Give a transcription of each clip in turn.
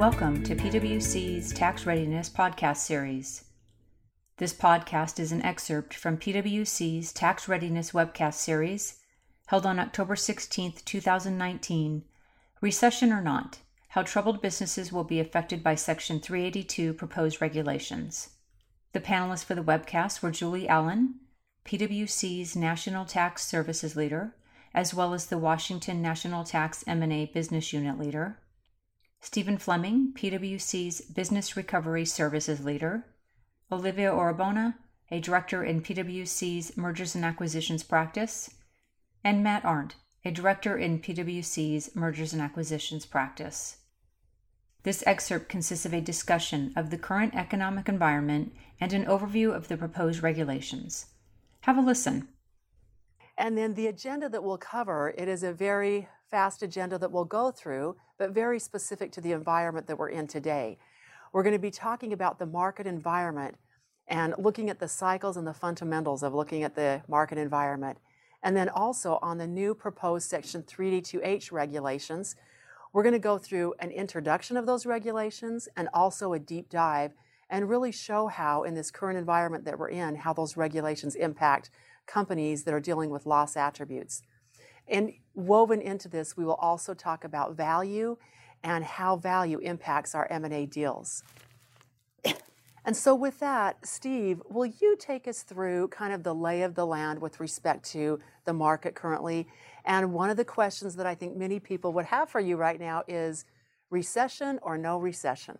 Welcome to PwC's Tax Readiness Podcast Series. This podcast is an excerpt from PwC's Tax Readiness Webcast Series, held on October 16, 2019 Recession or Not How Troubled Businesses Will Be Affected by Section 382 Proposed Regulations. The panelists for the webcast were Julie Allen, PwC's National Tax Services Leader, as well as the Washington National Tax M&A Business Unit Leader, Stephen Fleming, PwC's Business Recovery Services Leader, Olivia Orabona, a director in PwC's Mergers and Acquisitions practice, and Matt Arndt, a director in PwC's Mergers and Acquisitions practice. This excerpt consists of a discussion of the current economic environment and an overview of the proposed regulations. Have a listen. And then the agenda that we'll cover, it is a very fast agenda that we'll go through, but very specific to the environment that we're in today. We're going to be talking about the market environment and looking at the cycles and the fundamentals of looking at the market environment. And then also on the new proposed Section 382H regulations, we're going to go through an introduction of those regulations and also a deep dive and really show how, in this current environment that we're in, how those regulations impact companies that are dealing with loss attributes. And woven into this, we will also talk about value and how value impacts our M&A deals. And so with that, Steve, will you take us through kind of the lay of the land with respect to the market currently? And one of the questions that I think many people would have for you right now is recession or no recession?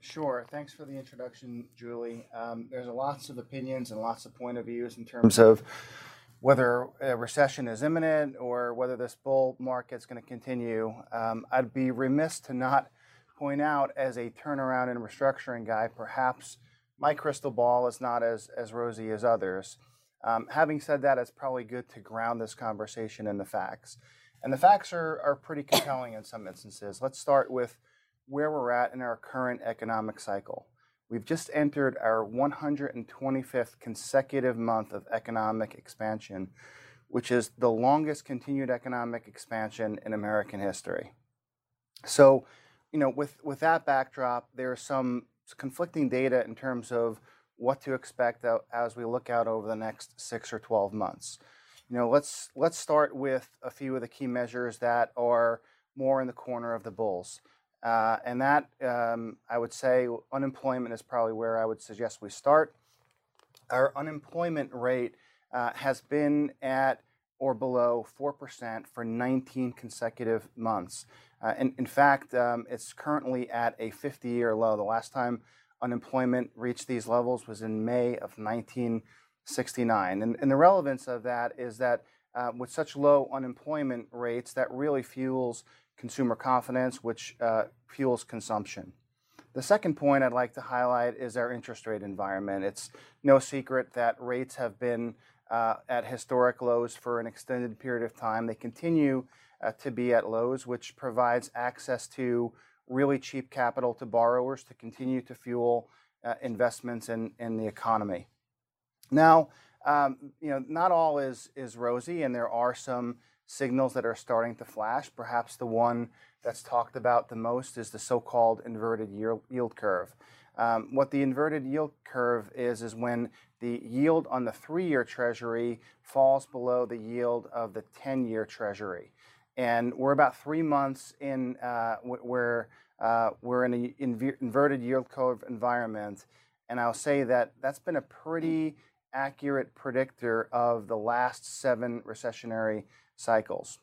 Sure. Thanks for the introduction, Julie. Um, there's lots of opinions and lots of point of views in terms of whether a recession is imminent or whether this bull market is going to continue. Um, I'd be remiss to not point out as a turnaround and restructuring guy, perhaps my crystal ball is not as, as rosy as others. Um, having said that, it's probably good to ground this conversation in the facts. And the facts are, are pretty compelling in some instances. Let's start with where we're at in our current economic cycle. We've just entered our 125th consecutive month of economic expansion, which is the longest continued economic expansion in American history. So, you know, with, with that backdrop, there's some conflicting data in terms of what to expect as we look out over the next six or 12 months. You know, let's let's start with a few of the key measures that are more in the corner of the bulls. Uh, and that, um, I would say, unemployment is probably where I would suggest we start. Our unemployment rate uh, has been at or below 4% for 19 consecutive months. Uh, and in fact, um, it's currently at a 50 year low. The last time unemployment reached these levels was in May of 1969. And, and the relevance of that is that uh, with such low unemployment rates, that really fuels consumer confidence, which uh, fuels consumption. The second point I'd like to highlight is our interest rate environment. It's no secret that rates have been uh, at historic lows for an extended period of time. They continue uh, to be at lows, which provides access to really cheap capital to borrowers to continue to fuel uh, investments in, in the economy. Now, um, you know, not all is, is rosy, and there are some signals that are starting to flash. Perhaps the one that's talked about the most is the so-called inverted yield curve. Um, what the inverted yield curve is is when the yield on the three-year Treasury falls below the yield of the 10-year Treasury, and we're about three months in uh, where uh, we're in an inver- inverted yield curve environment, and I'll say that that's been a pretty accurate predictor of the last seven recessionary cycles.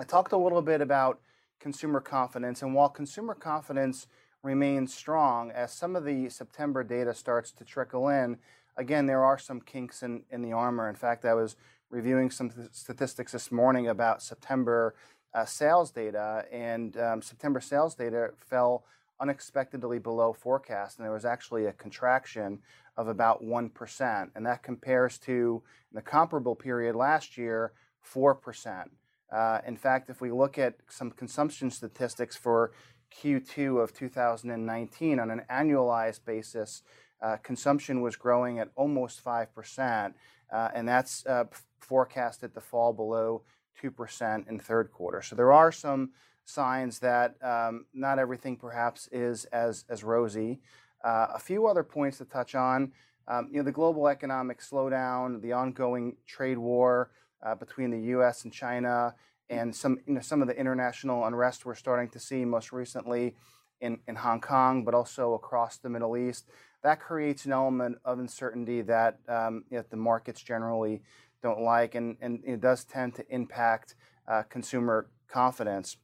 I talked a little bit about consumer confidence, and while consumer confidence remains strong, as some of the September data starts to trickle in, again, there are some kinks in, in the armor. In fact, I was reviewing some th- statistics this morning about September uh, sales data, and um, September sales data fell unexpectedly below forecast, and there was actually a contraction of about 1%. And that compares to the comparable period last year, 4%. Uh, in fact, if we look at some consumption statistics for Q2 of 2019 on an annualized basis, uh, consumption was growing at almost 5%, uh, and that's uh, forecasted to fall below 2% in third quarter. So there are some signs that um, not everything perhaps is as, as rosy. Uh, a few other points to touch on. Um, you know, the global economic slowdown, the ongoing trade war uh, between the U.S. and China, and some you know, some of the international unrest we're starting to see most recently in, in Hong Kong, but also across the Middle East. That creates an element of uncertainty that um, you know, the markets generally don't like, and, and it does tend to impact uh, consumer confidence.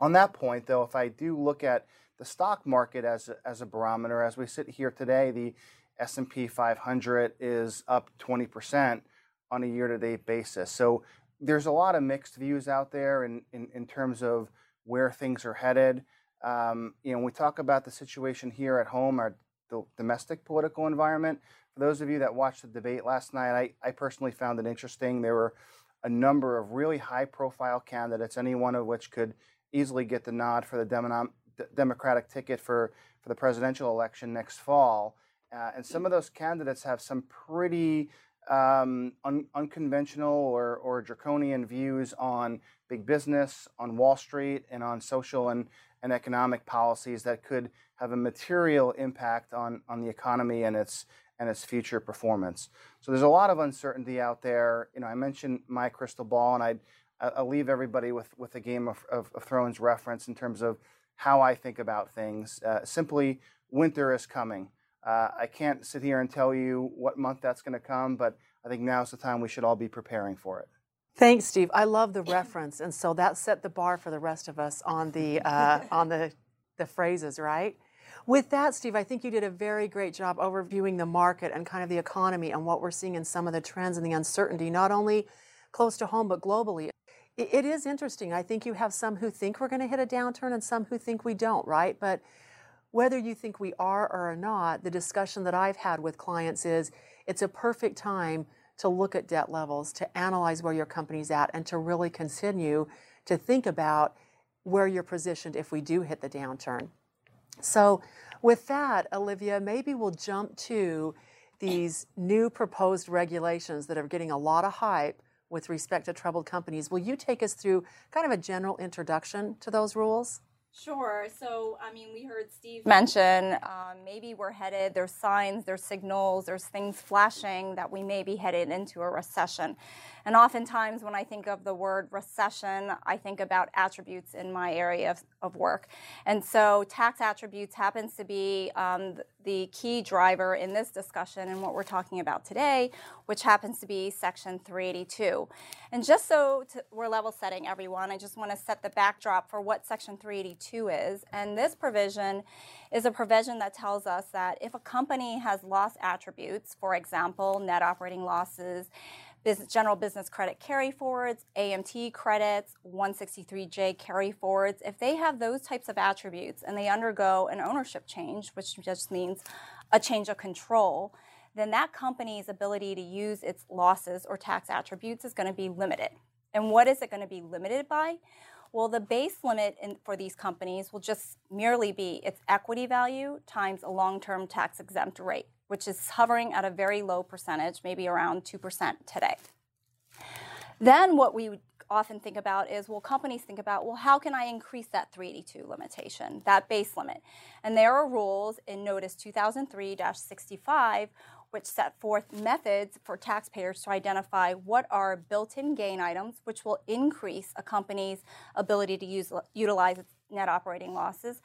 On that point, though, if I do look at the stock market as a, as a barometer, as we sit here today, the S&P 500 is up 20% on a year-to-date basis. So there's a lot of mixed views out there in, in, in terms of where things are headed. Um, you know, we talk about the situation here at home, our the domestic political environment. For those of you that watched the debate last night, I, I personally found it interesting. There were a number of really high-profile candidates, any one of which could easily get the nod for the Democratic ticket for, for the presidential election next fall. Uh, and some of those candidates have some pretty um, un- unconventional or, or draconian views on big business, on Wall Street, and on social and, and economic policies that could have a material impact on, on the economy and its and its future performance. So there's a lot of uncertainty out there. You know, I mentioned my crystal ball, and I'd I'll leave everybody with, with a Game of, of, of Thrones reference in terms of how I think about things. Uh, simply, winter is coming. Uh, I can't sit here and tell you what month that's going to come, but I think now's the time we should all be preparing for it. Thanks, Steve. I love the reference, and so that set the bar for the rest of us on the uh, on the the phrases, right? With that, Steve, I think you did a very great job overviewing the market and kind of the economy and what we're seeing in some of the trends and the uncertainty, not only close to home but globally. it is interesting. I think you have some who think we're going to hit a downturn and some who think we don't, right? But whether you think we are or are not, the discussion that I've had with clients is it's a perfect time to look at debt levels, to analyze where your company's at, and to really continue to think about where you're positioned if we do hit the downturn. So, with that, Olivia, maybe we'll jump to these new proposed regulations that are getting a lot of hype with respect to troubled companies. Will you take us through kind of a general introduction to those rules? Sure. So, I mean, we heard Steve mention um, maybe we're headed, there's signs, there's signals, there's things flashing that we may be headed into a recession. And oftentimes, when I think of the word recession, I think about attributes in my area of, of work. And so, tax attributes happens to be um, the key driver in this discussion and what we're talking about today, which happens to be Section 382. And just so to, we're level setting everyone, I just want to set the backdrop for what Section 382 is. And this provision is a provision that tells us that if a company has loss attributes, for example, net operating losses, general business credit carry forwards, AMT credits, 163J carry forwards, if they have those types of attributes and they undergo an ownership change, which just means a change of control, then that company's ability to use its losses or tax attributes is going to be limited. And what is it going to be limited by? Well, the base limit in, for these companies will just merely be its equity value times a long term tax exempt rate which is hovering at a very low percentage, maybe around 2% today. Then what we often think about is well, companies think about, well, how can I increase that 382 limitation, that base limit? And there are rules in Notice 2003 65 which set forth methods for taxpayers to identify what are built in gain items, which will increase a company's ability to use, utilize its net operating losses,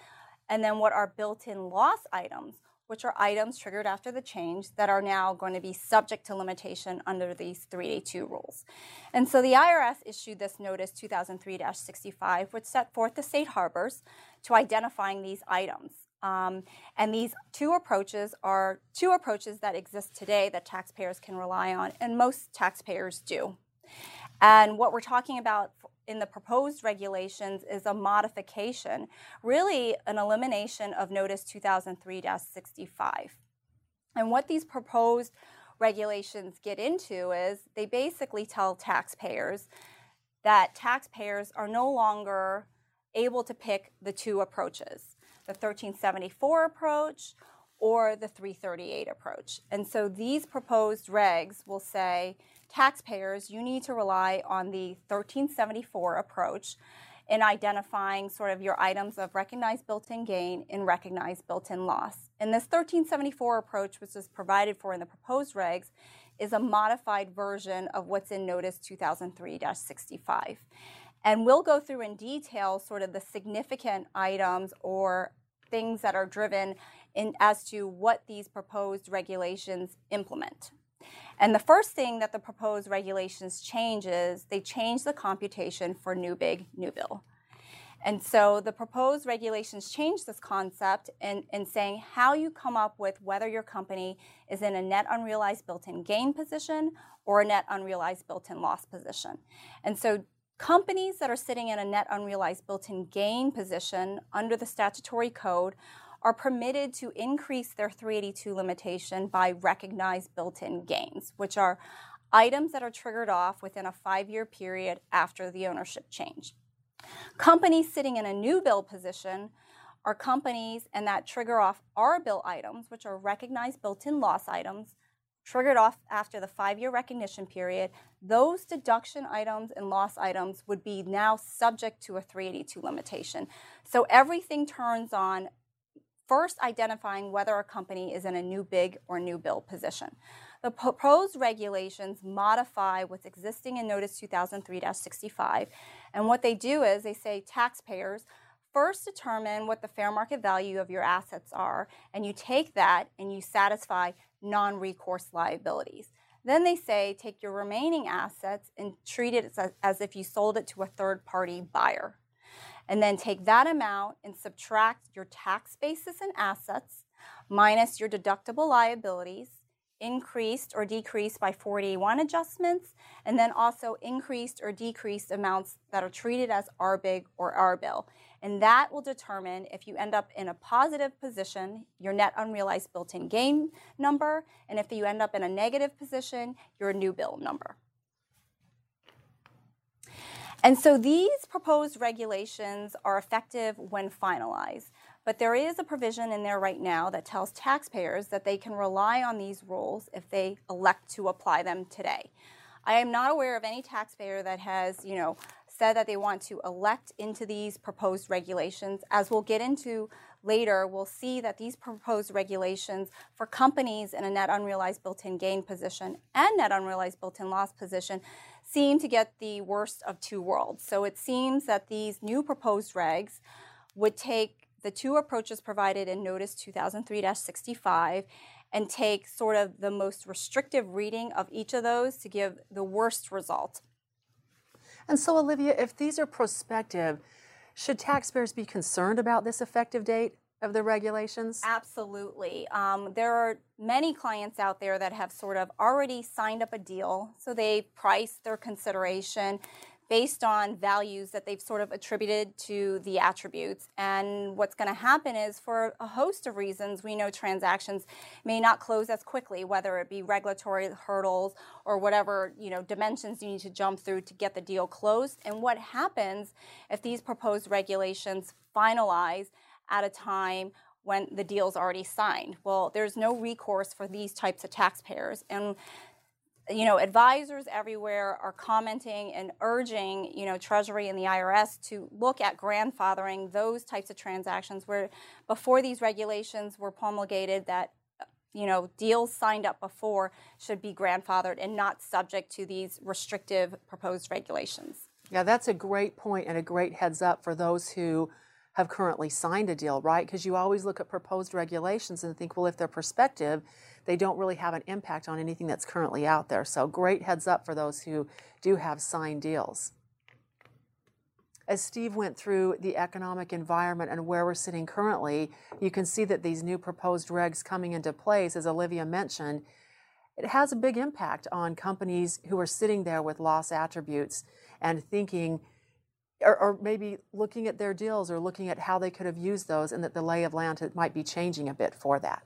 and then what are built in loss items, which are items triggered after the change that are now going to be subject to limitation under these 382 rules. And so the IRS issued this notice 2003 65, which set forth the safe harbors to identifying these items. Um, and these two approaches are two approaches that exist today that taxpayers can rely on, and most taxpayers do. And what we're talking about in the proposed regulations is a modification, really an elimination of Notice 2003 65. And what these proposed regulations get into is they basically tell taxpayers that taxpayers are no longer able to pick the two approaches the 1374 approach or the 338 approach. And so these proposed regs will say taxpayers, you need to rely on the 1374 approach in identifying sort of your items of recognized built-in gain and recognized built-in loss. And this 1374 approach, which is provided for in the proposed regs, is a modified version of what's in Notice 2003-65. And we'll go through in detail sort of the significant items or things that are driven in, as to what these proposed regulations implement. And the first thing that the proposed regulations change is they change the computation for NUBIG, new bill. And so the proposed regulations change this concept in, in saying how you come up with whether your company is in a net unrealized built in gain position or a net unrealized built in loss position. And so companies that are sitting in a net unrealized built in gain position under the statutory code are permitted to increase their 382 limitation by recognized built in gains, which are items that are triggered off within a five year period after the ownership change. Companies sitting in a NUBIL position are companies and that trigger off RBIL items, which are recognized built in loss items, triggered off after the five year recognition period. Those deduction items and loss items would be now subject to a 382 limitation. So everything turns on first identifying whether a company is in a NUBIG or NUBIL position. The proposed regulations modify what's existing in Notice 2003-65, and what they do is they say taxpayers first determine what the fair market value of your assets are, and you take that and you satisfy non-recourse liabilities. Then they say take your remaining assets and treat it as, as if you sold it to a third party buyer and then take that amount and subtract your tax basis and assets minus your deductible liabilities, increased or decreased by 481 adjustments, and then also increased or decreased amounts that are treated as RBIG or RBIL. And that will determine if you end up in a positive position, your net unrealized built in gain number, and if you end up in a negative position, your NUBIL number. And so these proposed regulations are effective when finalized. But there is a provision in there right now that tells taxpayers that they can rely on these rules if they elect to apply them today. I am not aware of any taxpayer that has, you know, said that they want to elect into these proposed regulations. As we'll get into later, we'll see that these proposed regulations for companies in a net unrealized built in gain position and net unrealized built in loss position seem to get the worst of two worlds. So it seems that these new proposed regs would take the two approaches provided in Notice 2003 65 and take sort of the most restrictive reading of each of those to give the worst result. And so, Olivia, if these are prospective, should taxpayers be concerned about this effective date? of the regulations? Absolutely. Um, there are many clients out there that have sort of already signed up a deal, so they price their consideration based on values that they've sort of attributed to the attributes. And what's going to happen is, for a host of reasons, we know transactions may not close as quickly, whether it be regulatory hurdles or whatever you know dimensions you need to jump through to get the deal closed. And what happens if these proposed regulations finalize? at a time when the deal's already signed. Well, there's no recourse for these types of taxpayers. And you know, advisors everywhere are commenting and urging, you know, Treasury and the IRS to look at grandfathering those types of transactions where before these regulations were promulgated that you know, deals signed up before should be grandfathered and not subject to these restrictive proposed regulations. Yeah, that's a great point and a great heads up for those who have currently signed a deal, right? Because you always look at proposed regulations and think, well, if they're prospective, they don't really have an impact on anything that's currently out there. So, great heads up for those who do have signed deals. As Steve went through the economic environment and where we're sitting currently, you can see that these new proposed regs coming into place, as Olivia mentioned, it has a big impact on companies who are sitting there with loss attributes and thinking, or, or, maybe looking at their deals or looking at how they could have used those and that the lay of land might be changing a bit for that.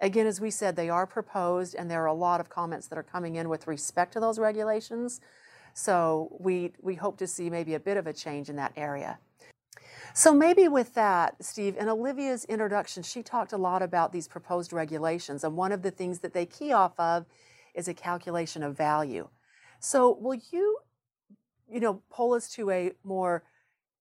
Again, as we said, they are proposed and there are a lot of comments that are coming in with respect to those regulations. So we, we hope to see maybe a bit of a change in that area. So maybe with that, Steve, in Olivia's introduction, she talked a lot about these proposed regulations, and one of the things that they key off of is a calculation of value. So will you you know, pull us to a more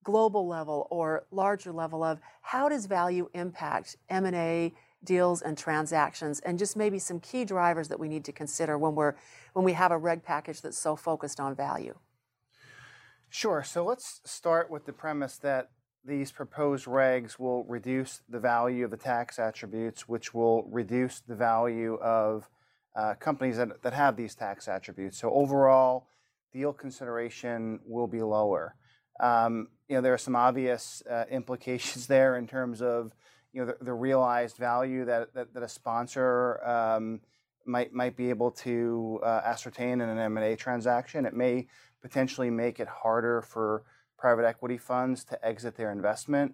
global level or larger level of how does value impact M&A deals and transactions and just maybe some key drivers that we need to consider when we're when we have a reg package that's so focused on value. Sure. So let's start with the premise that these proposed regs will reduce the value of the tax attributes, which will reduce the value of uh, companies that, that have these tax attributes. So overall, deal consideration will be lower. Um, you know, there are some obvious uh, implications there in terms of you know the, the realized value that, that, that a sponsor um, might might be able to uh, ascertain in an M&A transaction. It may potentially make it harder for private equity funds to exit their investment.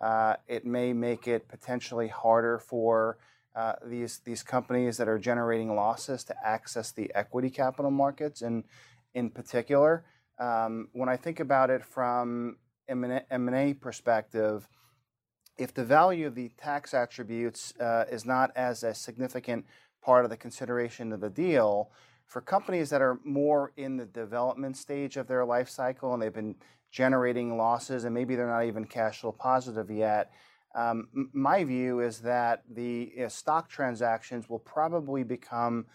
Uh, it may make it potentially harder for uh, these these companies that are generating losses to access the equity capital markets, and in particular, um, when I think about it from M&A perspective, if the value of the tax attributes uh, is not as a significant part of the consideration of the deal, for companies that are more in the development stage of their life cycle and they've been generating losses and maybe they're not even cash flow positive yet, um, my view is that the you know, stock transactions will probably become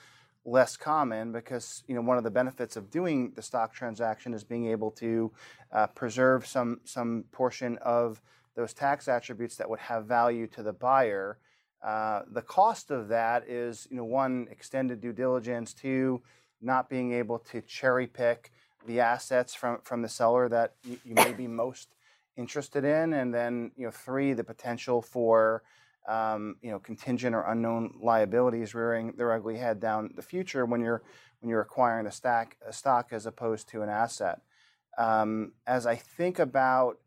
less common because you know one of the benefits of doing the stock transaction is being able to uh, preserve some some portion of those tax attributes that would have value to the buyer. Uh, the cost of that is you know one extended due diligence, two not being able to cherry pick the assets from from the seller that you, you may be most interested in, and then you know three the potential for um, you know, contingent or unknown liabilities rearing their ugly head down the future when you're when you're acquiring a stack a stock as opposed to an asset. Um, as I think about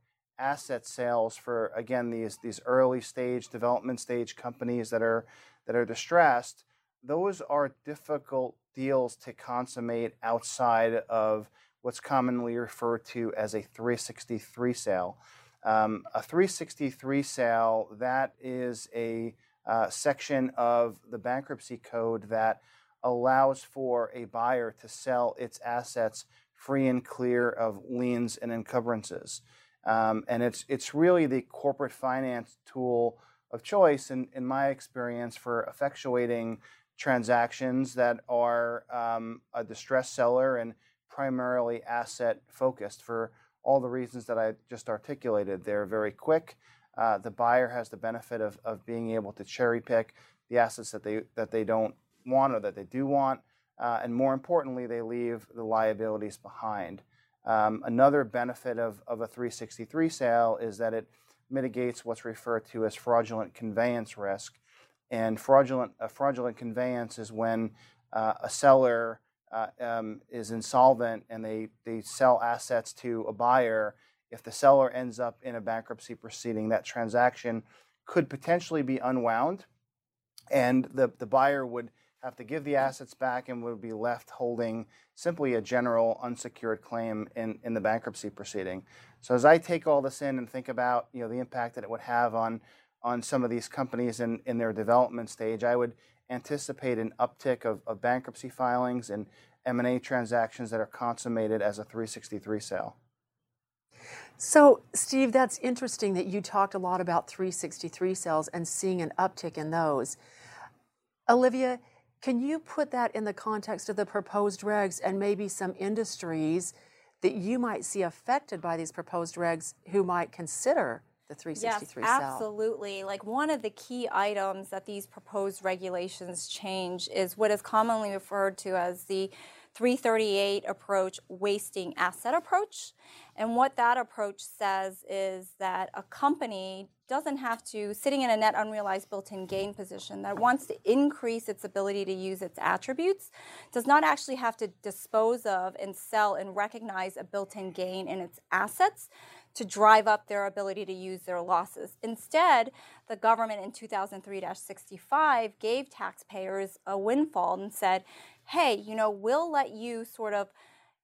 asset sales for again these these early stage development stage companies that are that are distressed, those are difficult deals to consummate outside of what's commonly referred to as a 363 sale. Um, a 363 sale, that is a uh, section of the bankruptcy code that allows for a buyer to sell its assets free and clear of liens and encumbrances. Um, and it's, it's really the corporate finance tool of choice, in, in my experience, for effectuating transactions that are um, a distressed seller and primarily asset focused for all the reasons that I just articulated. They're very quick. Uh, the buyer has the benefit of, of being able to cherry pick the assets that they that they don't want or that they do want, uh, and more importantly, they leave the liabilities behind. Um, another benefit of, of a 363 sale is that it mitigates what's referred to as fraudulent conveyance risk. And fraudulent a fraudulent conveyance is when uh, a seller uh, um, is insolvent and they, they sell assets to a buyer, if the seller ends up in a bankruptcy proceeding, that transaction could potentially be unwound and the, the buyer would have to give the assets back and would be left holding simply a general unsecured claim in, in the bankruptcy proceeding. So as I take all this in and think about you know the impact that it would have on on some of these companies in, in their development stage, I would anticipate an uptick of, of bankruptcy filings and M&A transactions that are consummated as a 363 sale. So, Steve, that's interesting that you talked a lot about 363 sales and seeing an uptick in those. Olivia, can you put that in the context of the proposed regs and maybe some industries that you might see affected by these proposed regs who might consider the 363 yes, absolutely. Like one of the key items that these proposed regulations change is what is commonly referred to as the 338 approach, wasting asset approach. And what that approach says is that a company doesn't have to, sitting in a net unrealized built in gain position that wants to increase its ability to use its attributes, does not actually have to dispose of and sell and recognize a built in gain in its assets to drive up their ability to use their losses. Instead, the government in 2003 65 gave taxpayers a windfall and said, hey, you know, we'll let you sort of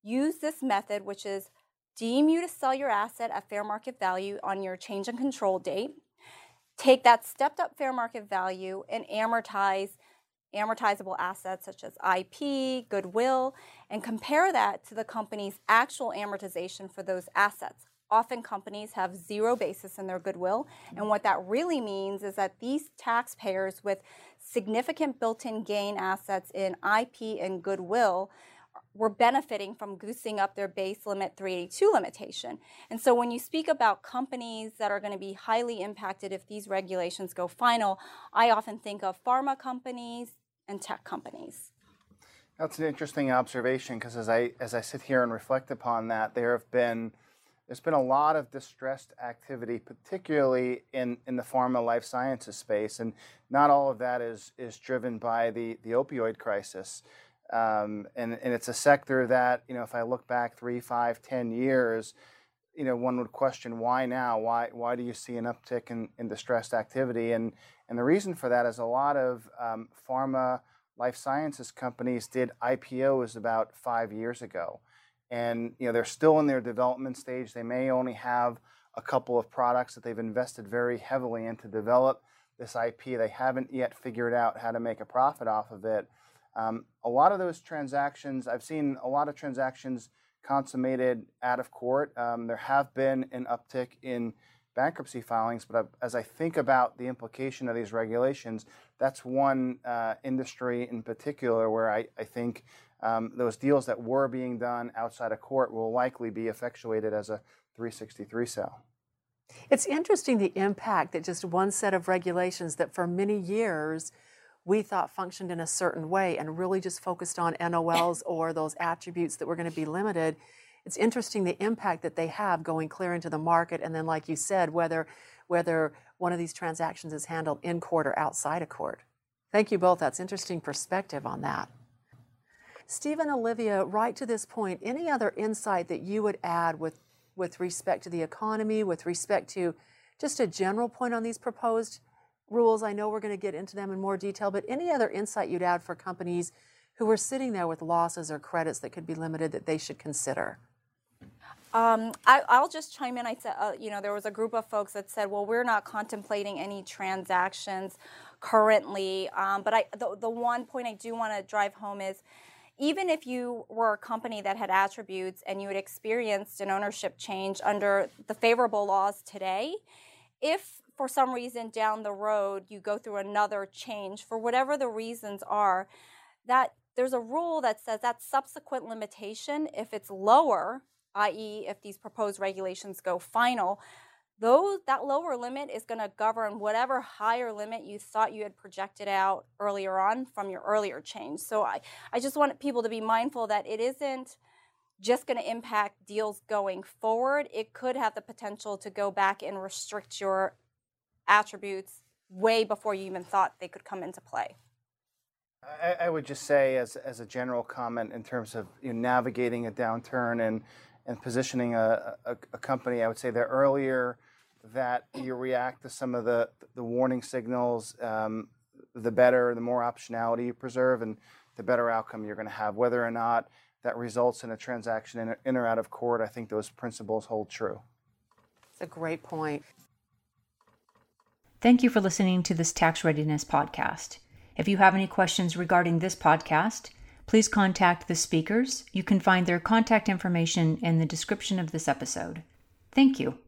use this method, which is deem you to sell your asset at fair market value on your change in control date, take that stepped up fair market value and amortize amortizable assets such as IP, goodwill, and compare that to the company's actual amortization for those assets. Often companies have zero basis in their goodwill, and mm-hmm. what that really means is that these taxpayers with significant built in gain assets in IP and goodwill were benefiting from goosing up their base limit 382 limitation. And so when you speak about companies that are going to be highly impacted if these regulations go final, I often think of pharma companies and tech companies. That's an interesting observation because as I as I sit here and reflect upon that, there have been there's been a lot of distressed activity, particularly in, in the pharma life sciences space, and not all of that is is driven by the the opioid crisis. Um, and, and it's a sector that, you know, if I look back three, five, ten years, you know, one would question why now? Why, why do you see an uptick in, in distressed activity? And, and the reason for that is a lot of um, pharma life sciences companies did IPOs about five years ago. And, you know, they're still in their development stage. They may only have a couple of products that they've invested very heavily in to develop this IP. They haven't yet figured out how to make a profit off of it. Um, a lot of those transactions, I've seen a lot of transactions consummated out of court. Um, there have been an uptick in bankruptcy filings, but as I think about the implication of these regulations, that's one uh, industry in particular where I, I think um, those deals that were being done outside of court will likely be effectuated as a 363 sale. It's interesting the impact that just one set of regulations that for many years we thought functioned in a certain way and really just focused on NOLs or those attributes that were going to be limited. It's interesting the impact that they have going clear into the market, and then, like you said, whether whether one of these transactions is handled in court or outside of court. Thank you both. That's interesting perspective on that. Stephen, Olivia, right to this point, any other insight that you would add with with respect to the economy, with respect to just a general point on these proposed rules. I know we're going to get into them in more detail, but any other insight you'd add for companies who are sitting there with losses or credits that could be limited that they should consider? Um, I, will just chime in. I said, uh, you know, there was a group of folks that said, well, we're not contemplating any transactions currently. Um, but I, the, the one point I do want to drive home is even if you were a company that had attributes and you had experienced an ownership change under the favorable laws today, if for some reason down the road you go through another change for whatever the reasons are that there's a rule that says that subsequent limitation if it's lower i.e. if these proposed regulations go final those that lower limit is going to govern whatever higher limit you thought you had projected out earlier on from your earlier change so i, I just want people to be mindful that it isn't just going to impact deals going forward it could have the potential to go back and restrict your attributes way before you even thought they could come into play. I, I would just say, as, as a general comment, in terms of you know, navigating a downturn and, and positioning a, a, a company, I would say the earlier that you react to some of the, the warning signals, um, the better, the more optionality you preserve, and the better outcome you're going to have. Whether or not that results in a transaction in, in or out of court, I think those principles hold true. It's a great point. Thank you for listening to this Tax Readiness podcast. If you have any questions regarding this podcast, please contact the speakers. You can find their contact information in the description of this episode. Thank you.